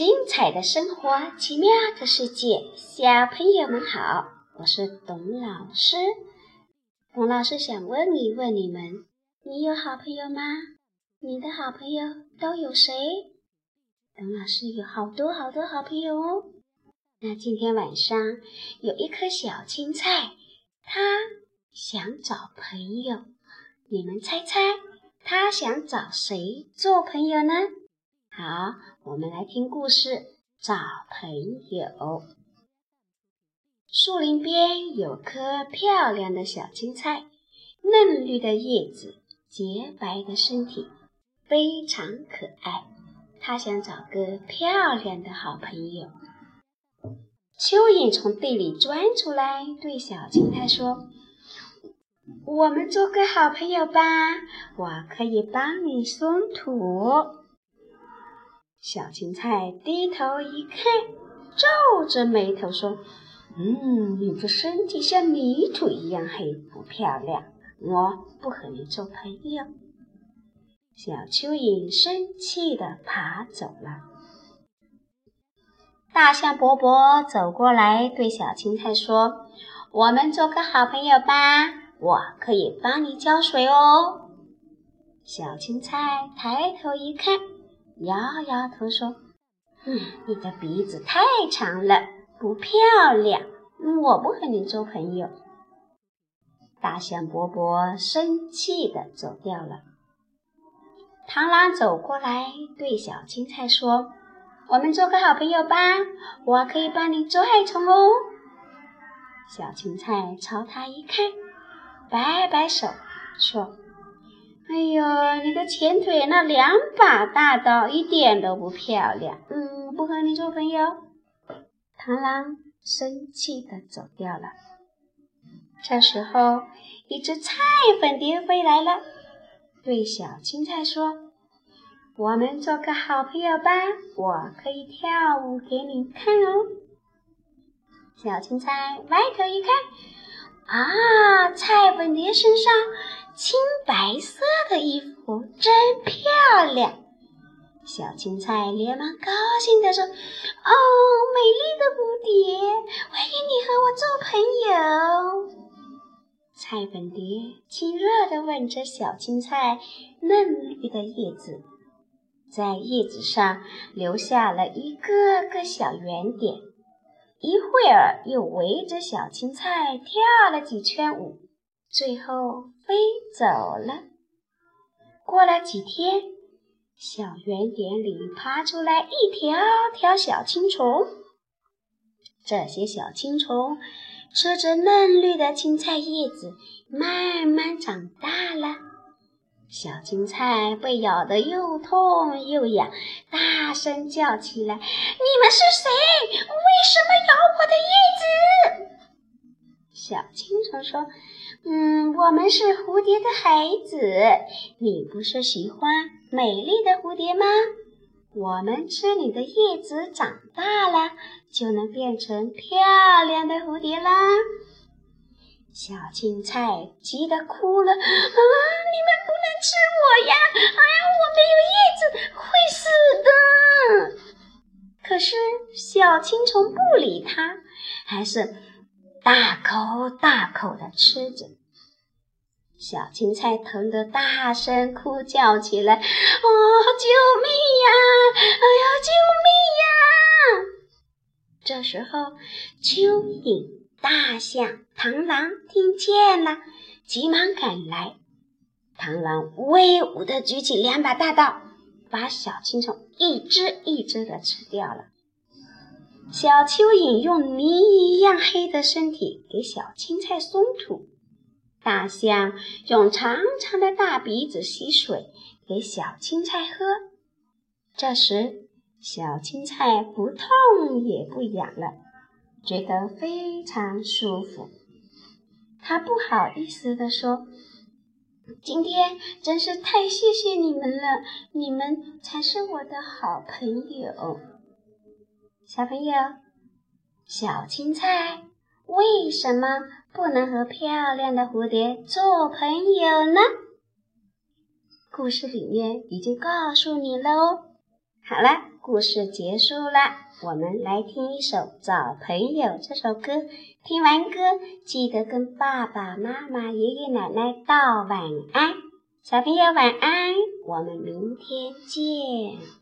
精彩的生活，奇妙的世界，小朋友们好，我是董老师。董老师想问一问你们：你有好朋友吗？你的好朋友都有谁？董老师有好多好多好朋友哦。那今天晚上有一颗小青菜，它想找朋友，你们猜猜，它想找谁做朋友呢？好，我们来听故事。找朋友。树林边有棵漂亮的小青菜，嫩绿的叶子，洁白的身体，非常可爱。它想找个漂亮的好朋友。蚯蚓从地里钻出来，对小青菜说：“我们做个好朋友吧，我可以帮你松土。”小青菜低头一看，皱着眉头说：“嗯，你的身体像泥土一样黑，不漂亮，我不和你做朋友。”小蚯蚓生气地爬走了。大象伯伯走过来，对小青菜说：“我们做个好朋友吧，我可以帮你浇水哦。”小青菜抬头一看。摇摇头说：“嗯，你的鼻子太长了，不漂亮，我不和你做朋友。”大象伯伯生气地走掉了。螳螂走过来，对小青菜说：“我们做个好朋友吧，我可以帮你捉害虫哦。”小青菜朝他一看，摆摆手说。哎呦，你的前腿那两把大刀一点都不漂亮，嗯，不和你做朋友。螳螂生气地走掉了。这时候，一只菜粉蝶飞来了，对小青菜说：“我们做个好朋友吧，我可以跳舞给你看哦。”小青菜歪头一看，啊，菜粉蝶身上。青白色的衣服真漂亮，小青菜连忙高兴地说：“哦，美丽的蝴蝶，欢迎你和我做朋友。”菜粉蝶亲热地吻着小青菜嫩绿的叶子，在叶子上留下了一个个小圆点，一会儿又围着小青菜跳了几圈舞。最后飞走了。过了几天，小圆点里爬出来一条条小青虫。这些小青虫吃着嫩绿的青菜叶子，慢慢长大了。小青菜被咬得又痛又痒，大声叫起来：“你们是谁？为什么咬我的叶子？”小青虫说。嗯，我们是蝴蝶的孩子。你不是喜欢美丽的蝴蝶吗？我们吃你的叶子长大了，就能变成漂亮的蝴蝶啦。小青菜急得哭了：“啊，你们不能吃我呀！哎呀，我没有叶子，会死的。”可是小青虫不理它，还是。大口大口地吃着，小青菜疼得大声哭叫起来：“哦，救命呀！哎呀，救命呀！”这时候，蚯蚓、大象、螳螂听见了，急忙赶来。螳螂威武地举起两把大刀，把小青虫一只一只地吃掉了。小蚯蚓用泥一样黑的身体给小青菜松土，大象用长长的大鼻子吸水给小青菜喝。这时，小青菜不痛也不痒了，觉得非常舒服。它不好意思地说：“今天真是太谢谢你们了，你们才是我的好朋友。”小朋友，小青菜为什么不能和漂亮的蝴蝶做朋友呢？故事里面已经告诉你了哦。好了。故事结束了，我们来听一首《找朋友》这首歌。听完歌，记得跟爸爸妈妈、爷爷奶奶道晚安。小朋友晚安，我们明天见。